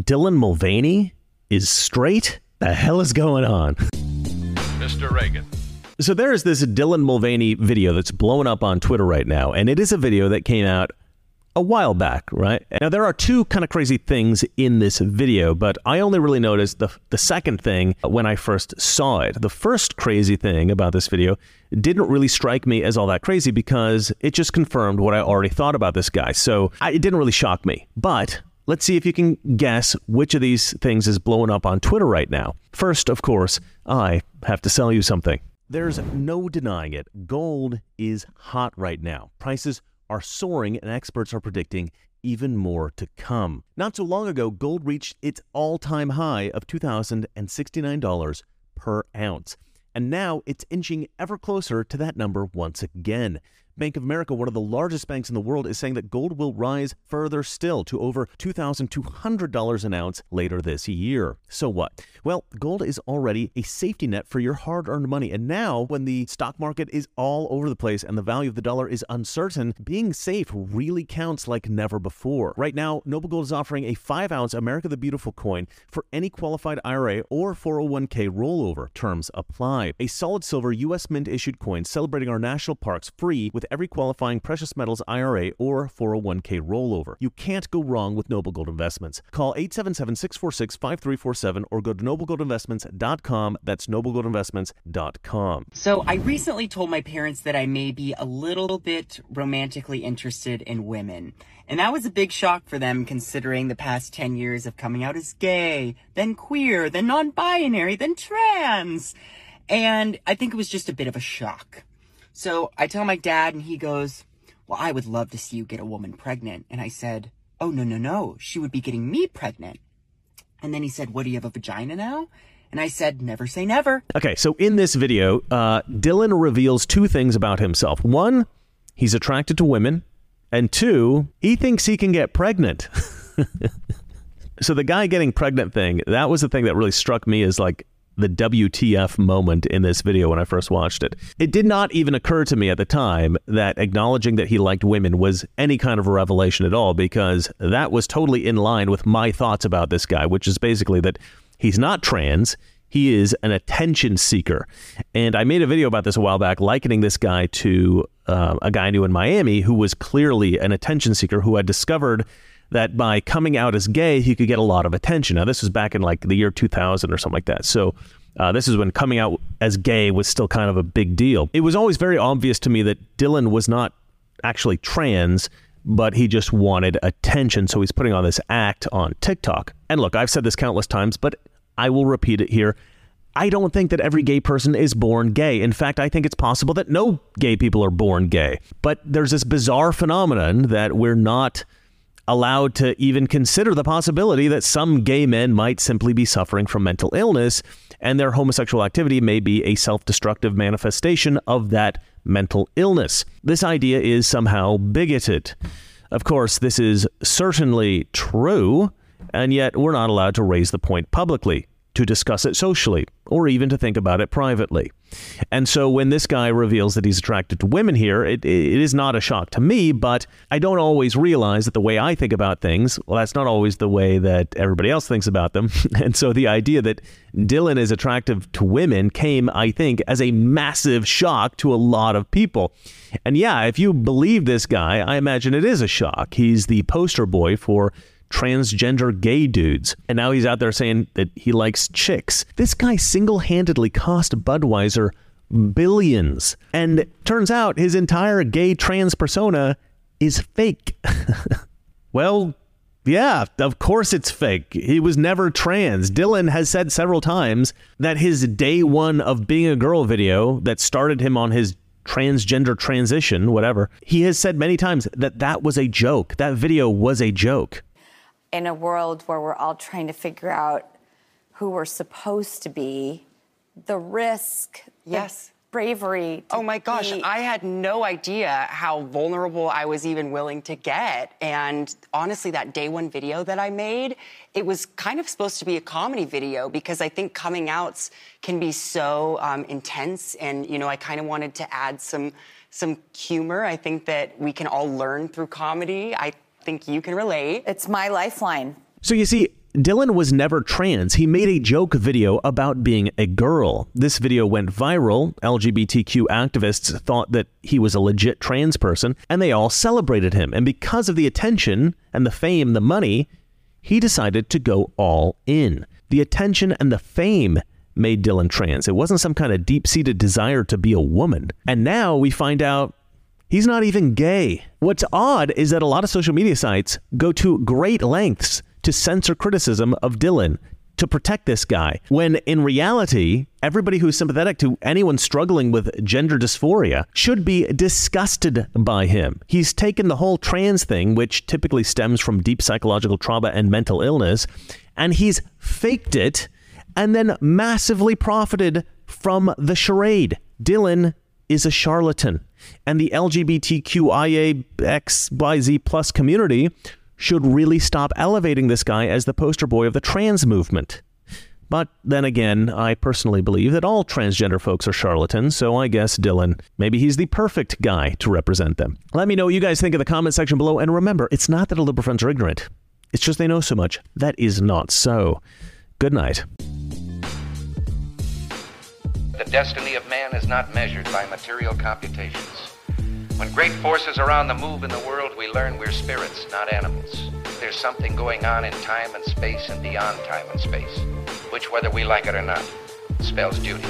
Dylan Mulvaney is straight? The hell is going on? Mr. Reagan. So there's this Dylan Mulvaney video that's blowing up on Twitter right now, and it is a video that came out a while back, right? Now there are two kind of crazy things in this video, but I only really noticed the the second thing when I first saw it. The first crazy thing about this video didn't really strike me as all that crazy because it just confirmed what I already thought about this guy. So I, it didn't really shock me. But let's see if you can guess which of these things is blowing up on Twitter right now. First, of course, I have to sell you something. There's no denying it. Gold is hot right now. Prices are soaring, and experts are predicting even more to come. Not so long ago, gold reached its all time high of $2,069 per ounce. And now it's inching ever closer to that number once again. Bank of America, one of the largest banks in the world, is saying that gold will rise further still to over $2,200 an ounce later this year. So what? Well, gold is already a safety net for your hard earned money. And now, when the stock market is all over the place and the value of the dollar is uncertain, being safe really counts like never before. Right now, Noble Gold is offering a 5 ounce America the Beautiful coin for any qualified IRA or 401k rollover. Terms apply. A solid silver U.S. Mint issued coin celebrating our national parks free with every qualifying precious metals IRA or 401k rollover. You can't go wrong with Noble Gold Investments. Call 877-646-5347 or go to noblegoldinvestments.com. That's noblegoldinvestments.com. So I recently told my parents that I may be a little bit romantically interested in women. And that was a big shock for them considering the past 10 years of coming out as gay, then queer, then non-binary, then trans. And I think it was just a bit of a shock. So I tell my dad, and he goes, Well, I would love to see you get a woman pregnant. And I said, Oh, no, no, no. She would be getting me pregnant. And then he said, What do you have a vagina now? And I said, Never say never. Okay, so in this video, uh, Dylan reveals two things about himself. One, he's attracted to women. And two, he thinks he can get pregnant. so the guy getting pregnant thing, that was the thing that really struck me as like the WTF moment in this video when I first watched it. It did not even occur to me at the time that acknowledging that he liked women was any kind of a revelation at all because that was totally in line with my thoughts about this guy, which is basically that he's not trans. He is an attention seeker. And I made a video about this a while back, likening this guy to uh, a guy I knew in Miami who was clearly an attention seeker who had discovered that by coming out as gay, he could get a lot of attention. Now, this was back in like the year 2000 or something like that. So, uh, this is when coming out as gay was still kind of a big deal. It was always very obvious to me that Dylan was not actually trans, but he just wanted attention. So he's putting on this act on TikTok. And look, I've said this countless times, but I will repeat it here. I don't think that every gay person is born gay. In fact, I think it's possible that no gay people are born gay. But there's this bizarre phenomenon that we're not allowed to even consider the possibility that some gay men might simply be suffering from mental illness and their homosexual activity may be a self destructive manifestation of that mental illness. This idea is somehow bigoted. Of course, this is certainly true, and yet we're not allowed to raise the point publicly to discuss it socially or even to think about it privately. And so when this guy reveals that he's attracted to women here, it, it is not a shock to me, but I don't always realize that the way I think about things, well, that's not always the way that everybody else thinks about them. and so the idea that Dylan is attractive to women came, I think, as a massive shock to a lot of people. And yeah, if you believe this guy, I imagine it is a shock. He's the poster boy for transgender gay dudes. And now he's out there saying that he likes chicks. This guy single handedly cost Budweiser billions. And turns out his entire gay trans persona is fake. well, yeah, of course it's fake. He was never trans. Dylan has said several times that his day one of being a girl video that started him on his transgender transition, whatever, he has said many times that that was a joke. That video was a joke in a world where we're all trying to figure out who we're supposed to be, the risk, yes. The bravery. oh my gosh, be... I had no idea how vulnerable I was even willing to get. And honestly, that day one video that I made, it was kind of supposed to be a comedy video because I think coming outs can be so um, intense. And, you know, I kind of wanted to add some some humor. I think that we can all learn through comedy. I think you can relate. It's my lifeline. So you see, Dylan was never trans. He made a joke video about being a girl. This video went viral. LGBTQ activists thought that he was a legit trans person, and they all celebrated him. And because of the attention and the fame, the money, he decided to go all in. The attention and the fame made Dylan trans. It wasn't some kind of deep seated desire to be a woman. And now we find out he's not even gay. What's odd is that a lot of social media sites go to great lengths to censor criticism of Dylan to protect this guy, when in reality, everybody who's sympathetic to anyone struggling with gender dysphoria should be disgusted by him. He's taken the whole trans thing, which typically stems from deep psychological trauma and mental illness, and he's faked it and then massively profited from the charade. Dylan is a charlatan, and the LGBTQIA plus community should really stop elevating this guy as the poster boy of the trans movement. But then again, I personally believe that all transgender folks are charlatans, so I guess Dylan, maybe he's the perfect guy to represent them. Let me know what you guys think in the comment section below, and remember, it's not that the liberal friends are ignorant. It's just they know so much. That is not so. Good night. The destiny of man is not measured by material computations. When great forces are on the move in the world, we learn we're spirits, not animals. There's something going on in time and space and beyond time and space, which, whether we like it or not, spells duty.